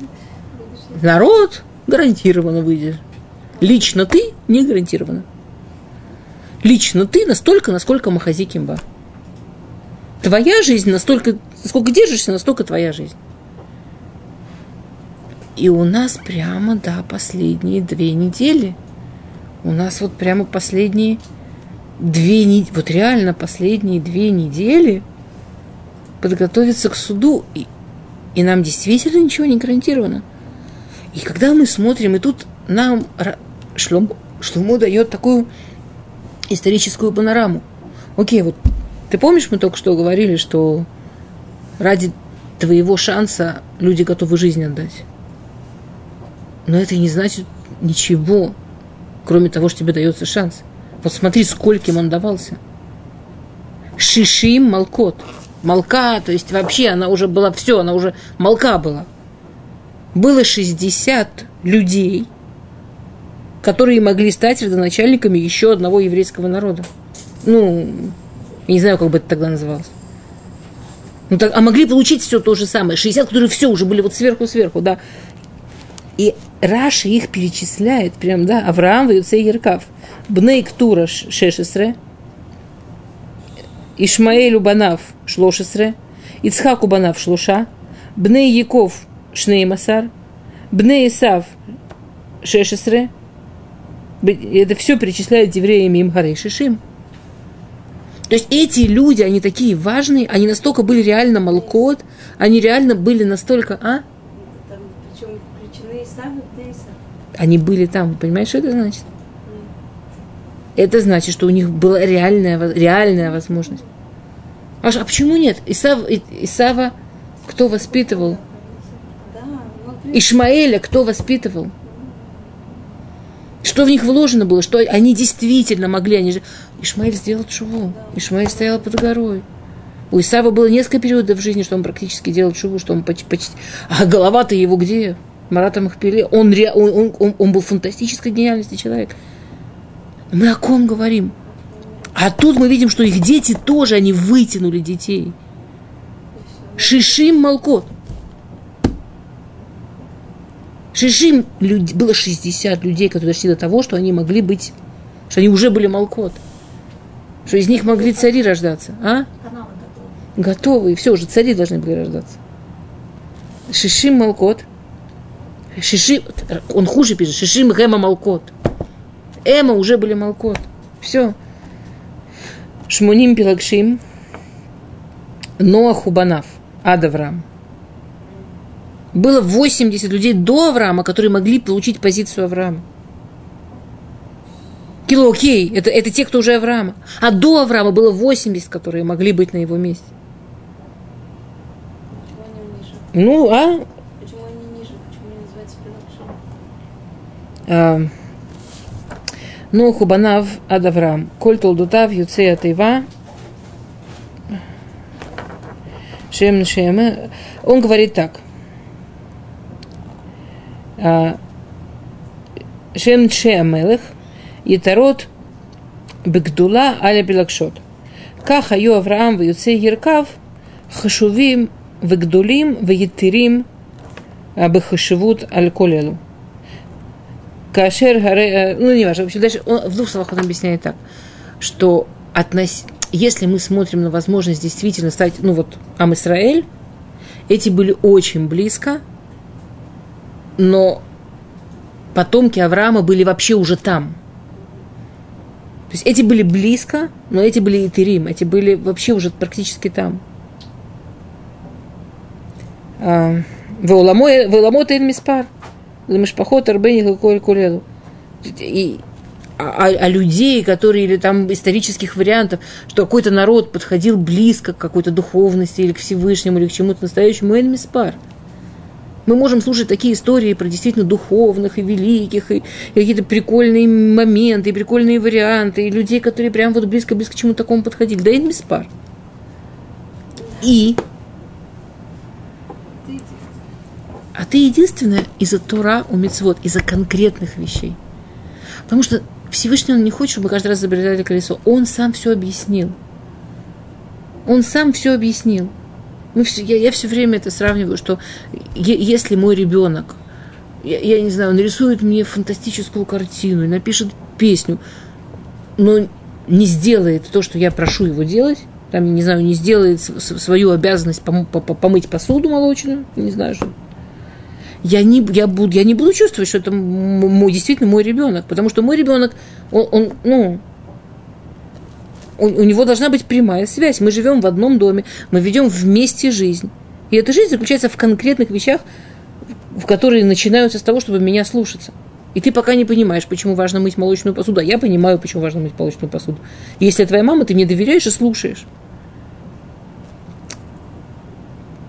народ гарантированно выйдет. Лично ты не гарантированно. Лично ты настолько, насколько Махази Кимба. Твоя жизнь настолько, сколько держишься, настолько твоя жизнь. И у нас прямо, да, последние две недели. У нас вот прямо последние две недели, вот реально последние две недели подготовиться к суду. И, и нам действительно ничего не гарантировано. И когда мы смотрим, и тут нам Шлому, Шлому дает такую историческую панораму. Окей, вот ты помнишь, мы только что говорили, что ради твоего шанса люди готовы жизнь отдать. Но это не значит ничего, кроме того, что тебе дается шанс. Вот смотри, скольким он давался. Шишим Малкот. Малка, то есть вообще она уже была все, она уже Малка была. Было 60 людей, которые могли стать родоначальниками еще одного еврейского народа. Ну, не знаю, как бы это тогда называлось. Ну, так, а могли получить все то же самое. 60, которые все уже были вот сверху-сверху, да. И Раши их перечисляет, прям, да, Авраам, Ваюцей Еркав, Бней Ктура Шешесре, Ишмаэль Убанав Шлошесре, Ицхак Убанав Шлуша, Бней Яков Шнеймасар, Бней Исав Шешесре, это все перечисляют евреями им Харей Шишим. То есть эти люди, они такие важные, они настолько были реально молкот, они реально были настолько, а? Там, причем включены и сам, и Исав. Они были там, понимаешь, что это значит? Это значит, что у них была реальная, реальная возможность. А, ш- а почему нет? Исав, И- Исава кто воспитывал? Ишмаэля кто воспитывал? Что в них вложено было? Что они действительно могли? Они же... Ишмаэль сделал чуву. Ишмаэль стоял под горой. У Исава было несколько периодов в жизни, что он практически делал чуву, что он почти... почти... А голова-то его где? Марата Махпеле. Он, ре... он, он, он, он был фантастической гениальности человек. Мы о ком говорим? А тут мы видим, что их дети тоже, они вытянули детей. Шишим Малкот. Шишим было 60 людей, которые дошли до того, что они могли быть, что они уже были Малкот. Что из них могли цари рождаться. А? Готовы. И все, уже цари должны были рождаться. Шишим Малкот. Шишим, он хуже пишет. Шишим Эма Малкот. Эма уже были Малкот. Все. Шмуним Пилагшим. Ноа Хубанав. Адаврам. Было 80 людей до Авраама, которые могли получить позицию Авраама. Кило, окей, это, это те, кто уже Авраама. А до Авраама было 80, которые могли быть на его месте. Почему они ниже? Ну, а Почему они ниже? Почему они называются Пилакшим? А, Ну, Хубанав Адаврам, Коль Толдутав, Юцея Тайва, Шем Шеме. Он говорит так. А, Шем Че Амелех, Етарот Бекдула Аля Белакшот. Каха Ю Авраам Ваюце Еркав, Хашувим Вегдулим Вегетирим Бехашевут Аль Колелу. Кашер Гаре... Э, ну, не важно. В общем, дальше он в двух словах он объясняет так, что относ... если мы смотрим на возможность действительно стать, ну вот, Амисраэль, эти были очень близко – но потомки Авраама были вообще уже там. То есть эти были близко, но эти были и Терим, эти были вообще уже практически там. А, Веоламот Эль Миспар. Мишпахот Арбени Коль Кулелу. И а, а- а людей, которые, или там исторических вариантов, что какой-то народ подходил близко к какой-то духовности или к Всевышнему, или к чему-то настоящему, Эль Миспар. Мы можем слушать такие истории про действительно духовных и великих, и, и какие-то прикольные моменты, и прикольные варианты, и людей, которые прям вот близко-близко к чему-то такому подходили. Да, Эль Миспар. И А ты единственная из-за Тора у Мицвод, из-за конкретных вещей. Потому что Всевышний он не хочет, чтобы мы каждый раз изобретали колесо. Он сам все объяснил. Он сам все объяснил. Мы все, я, я все время это сравниваю, что если мой ребенок, я, я не знаю, нарисует мне фантастическую картину и напишет песню, но не сделает то, что я прошу его делать, там, не знаю, не сделает свою обязанность пом- помыть посуду молочную, не знаю, что. Я не, я, буду, я не буду чувствовать, что это мой, действительно мой ребенок, потому что мой ребенок, он, он ну, у, у него должна быть прямая связь. Мы живем в одном доме, мы ведем вместе жизнь. И эта жизнь заключается в конкретных вещах, в которые начинаются с того, чтобы меня слушаться. И ты пока не понимаешь, почему важно мыть молочную посуду. А я понимаю, почему важно мыть молочную посуду. Если твоя мама, ты мне доверяешь и слушаешь.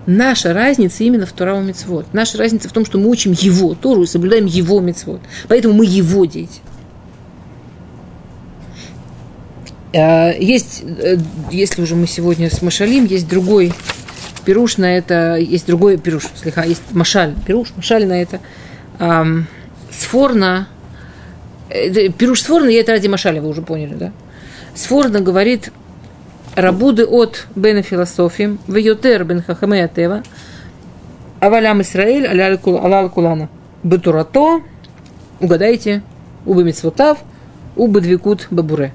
Наша разница именно в Турау Мицвод. Наша разница в том, что мы учим его Тору и соблюдаем его Мицвод. Поэтому мы его дети. А, есть, э, если уже мы сегодня с Машалим, есть другой пируш на это, есть другой пируш, слегка, есть Машаль, пируш, Машаль на это. Эм, сфорна, э, пируш сфорна, я это ради Машаля, вы уже поняли, да? Сфорна говорит, рабуды от бена философим, в йотер бен хахаме атева, авалям Исраэль, алал кулана, бетурато, угадайте, убы митцвотав, убы двикут бабуре.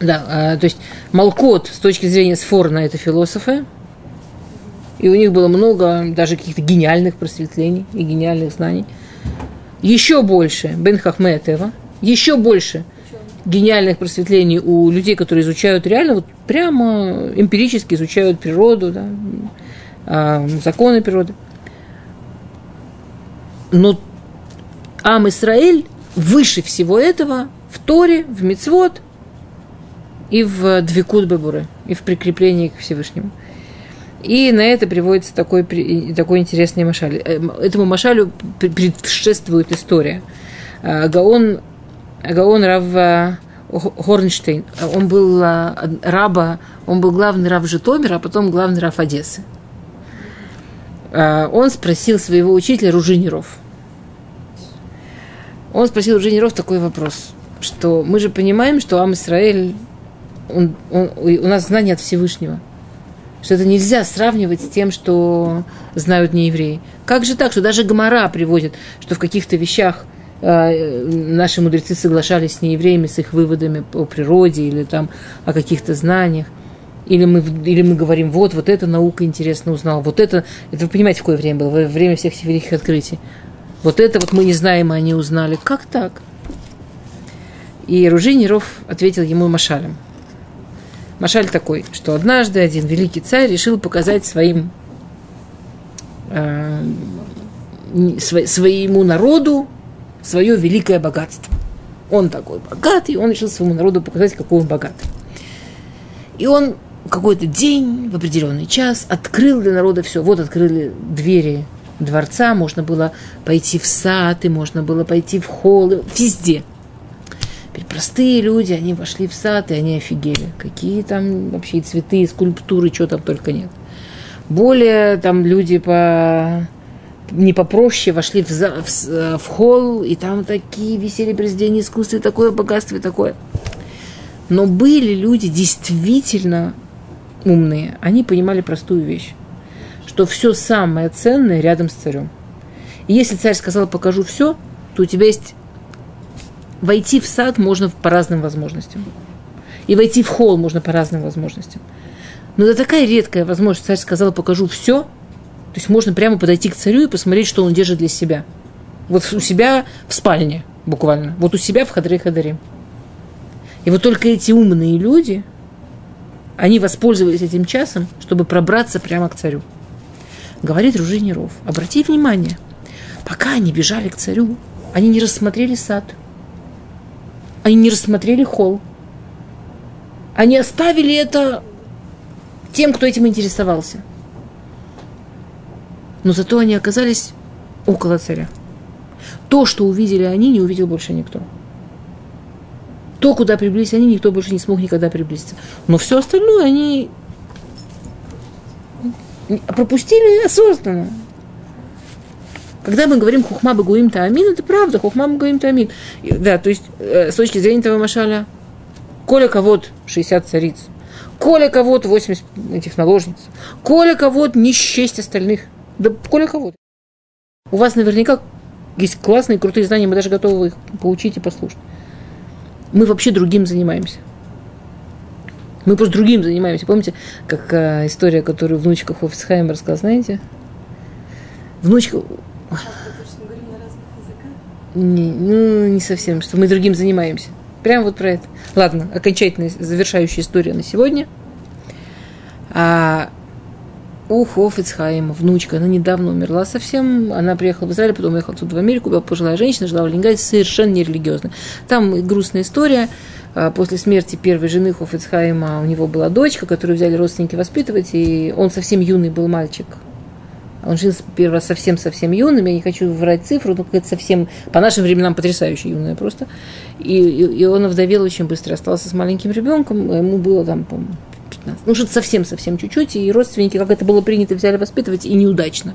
Да, а, то есть Малкот с точки зрения Сфорна это философы, и у них было много даже каких-то гениальных просветлений и гениальных знаний. Еще больше Бен Хахметева, еще больше гениальных просветлений у людей, которые изучают реально, вот прямо эмпирически изучают природу, да, а, законы природы. Но Ам Исраэль выше всего этого в Торе, в Мицвод – и в Двикут Бабуры, и в прикреплении к Всевышнему. И на это приводится такой, такой интересный машаль. Э, этому машалю предшествует история. Э, Гаон, Гаон Рав Хорнштейн, он был э, раба, он был главный рав Житомира, а потом главный рав Одессы. Он спросил своего учителя Ружинеров. Он спросил Ружинеров такой вопрос, что мы же понимаем, что Ам Исраэль он, он, у нас знание от Всевышнего. Что это нельзя сравнивать с тем, что знают неевреи. Как же так, что даже Гамара приводит, что в каких-то вещах э, наши мудрецы соглашались с неевреями, с их выводами о природе или там о каких-то знаниях. Или мы, или мы говорим, вот, вот эта наука интересно узнала, вот это, это вы понимаете, в какое время было, время всех великих открытий. Вот это вот мы не знаем, а они узнали. Как так? И Ружинеров ответил ему Машалем – Машаль такой, что однажды один великий царь решил показать своим э, своему народу свое великое богатство. Он такой богатый, он решил своему народу показать, какой он богатый. И он какой-то день, в определенный час, открыл для народа все. Вот открыли двери дворца, можно было пойти в сад, и можно было пойти в холл, везде – Теперь простые люди, они вошли в сад, и они офигели. Какие там вообще цветы, скульптуры, чего там только нет. Более там люди по не попроще вошли в, за, в, в холл, и там такие висели произведения искусства, и такое богатство, и такое. Но были люди действительно умные. Они понимали простую вещь, что все самое ценное рядом с царем. И если царь сказал, покажу все, то у тебя есть войти в сад можно по разным возможностям. И войти в холл можно по разным возможностям. Но это такая редкая возможность. Царь сказал, покажу все. То есть можно прямо подойти к царю и посмотреть, что он держит для себя. Вот у себя в спальне, буквально. Вот у себя в хадре хадаре. И вот только эти умные люди, они воспользовались этим часом, чтобы пробраться прямо к царю. Говорит Ружинеров, обрати внимание, пока они бежали к царю, они не рассмотрели сад – они не рассмотрели холл. Они оставили это тем, кто этим интересовался. Но зато они оказались около царя. То, что увидели они, не увидел больше никто. То, куда приблизились они, никто больше не смог никогда приблизиться. Но все остальное они пропустили осознанно. Когда мы говорим хухма багуим таамин, это правда, хухма багуим таамин. Да, то есть э, с точки зрения этого машаля, коля кого-то 60 цариц, коля кого-то 80 этих наложниц, коля кого-то не счесть остальных, да коля кого-то. У вас наверняка есть классные, крутые знания, мы даже готовы их получить и послушать. Мы вообще другим занимаемся. Мы просто другим занимаемся. Помните, как э, история, которую внучка Хофисхайм рассказала, знаете? Внучка, Не, ну, не совсем, что мы другим занимаемся. Прям вот про это. Ладно, окончательная завершающая история на сегодня. А, у Хофицхайма, внучка, она недавно умерла совсем. Она приехала в Израиль, потом уехала тут в Америку, была пожилая женщина, жила в Ленинграде, совершенно нерелигиозная. Там грустная история. А, После смерти первой жены Хофицхайма у него была дочка, которую взяли родственники воспитывать, и он совсем юный был мальчик. Он женился первый раз совсем-совсем юным, я не хочу врать цифру, но это совсем, по нашим временам, потрясающе юная просто. И, и, и он овдовел очень быстро, остался с маленьким ребенком, ему было там, по-моему, 15, ну что-то совсем-совсем чуть-чуть, и родственники, как это было принято, взяли воспитывать, и неудачно.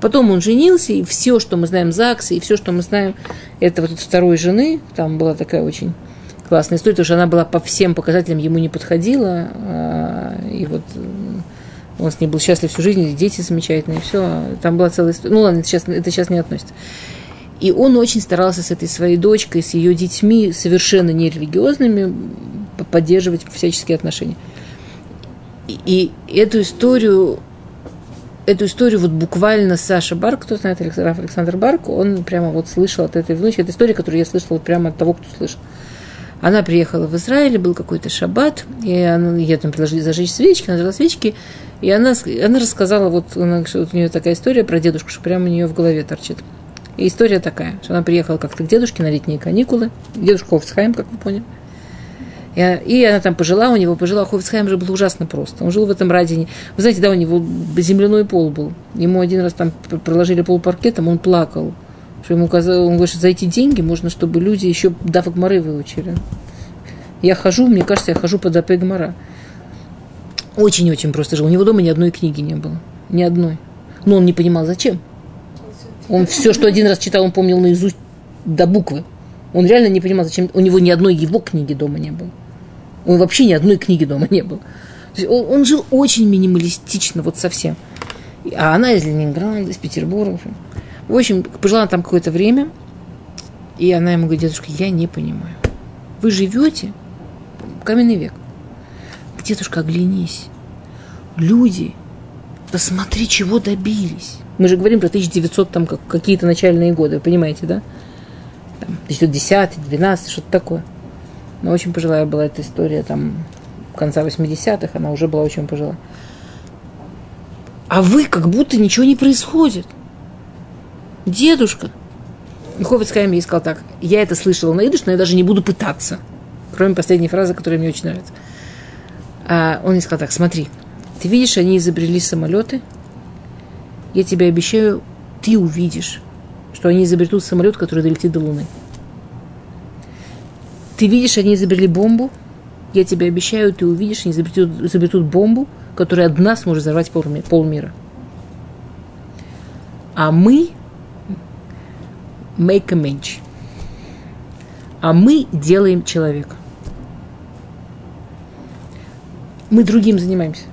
Потом он женился, и все, что мы знаем ЗАГСа, и все, что мы знаем, это вот от второй жены, там была такая очень классная история, потому что она была по всем показателям ему не подходила, а, и вот он с ней был счастлив всю жизнь, дети замечательные, все. Там была целая история. Ну ладно, это сейчас, это сейчас не относится. И он очень старался с этой своей дочкой, с ее детьми, совершенно нерелигиозными, поддерживать всяческие отношения. И, и эту историю, эту историю вот буквально Саша Барк, кто знает Алекс- Александр Барк, он прямо вот слышал от этой внучки. Это история, которую я слышала вот прямо от того, кто слышал. Она приехала в Израиль, был какой-то шаббат, и она, ей там предложили зажечь свечки, она зажгла свечки, и она, она рассказала, вот, она, вот у нее такая история про дедушку, что прямо у нее в голове торчит. И история такая, что она приехала как-то к дедушке на летние каникулы, дедушка Хофцхайм, как вы поняли. И, она там пожила, у него пожила, Хофцхайм же был ужасно просто. Он жил в этом Радине. Вы знаете, да, у него земляной пол был. Ему один раз там пр- проложили пол паркетом, он плакал. Что ему казалось, он говорит, что за эти деньги можно, чтобы люди еще Мары выучили. Я хожу, мне кажется, я хожу под Апе Гмара. Очень-очень просто жил. У него дома ни одной книги не было. Ни одной. Но он не понимал, зачем. Он все, что один раз читал, он помнил наизусть до буквы. Он реально не понимал, зачем. У него ни одной его книги дома не было. Он вообще ни одной книги дома не было. Он, он жил очень минималистично, вот совсем. А она из Ленинграда, из Петербурга. В общем, пожила она там какое-то время, и она ему говорит, дедушка, я не понимаю. Вы живете в каменный век. Дедушка, оглянись. Люди, посмотри, чего добились. Мы же говорим про 1900, там, как, какие-то начальные годы, вы понимаете, да? Там, 1910, 12, что-то такое. Но очень пожилая была эта история, там, конца 80-х, она уже была очень пожилая. А вы как будто ничего не происходит. Дедушка. Ховец Хайм ей сказал так, я это слышала на идыш, но я даже не буду пытаться. Кроме последней фразы, которая мне очень нравится. А он сказал так, смотри, ты видишь, они изобрели самолеты, я тебе обещаю, ты увидишь, что они изобретут самолет, который долетит до Луны. Ты видишь, они изобрели бомбу, я тебе обещаю, ты увидишь, они изобретут, изобретут бомбу, которая одна сможет взорвать полми- полмира. А мы make a mensch. А мы делаем человека. Мы другим занимаемся.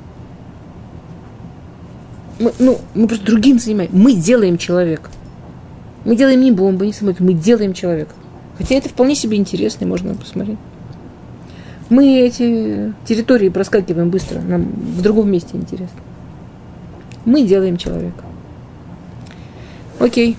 Мы, ну, мы просто другим занимаемся. Мы делаем человека. Мы делаем не бомбы, не самолеты, мы делаем человека. Хотя это вполне себе интересно, можно посмотреть. Мы эти территории проскакиваем быстро, нам в другом месте интересно. Мы делаем человека. Окей.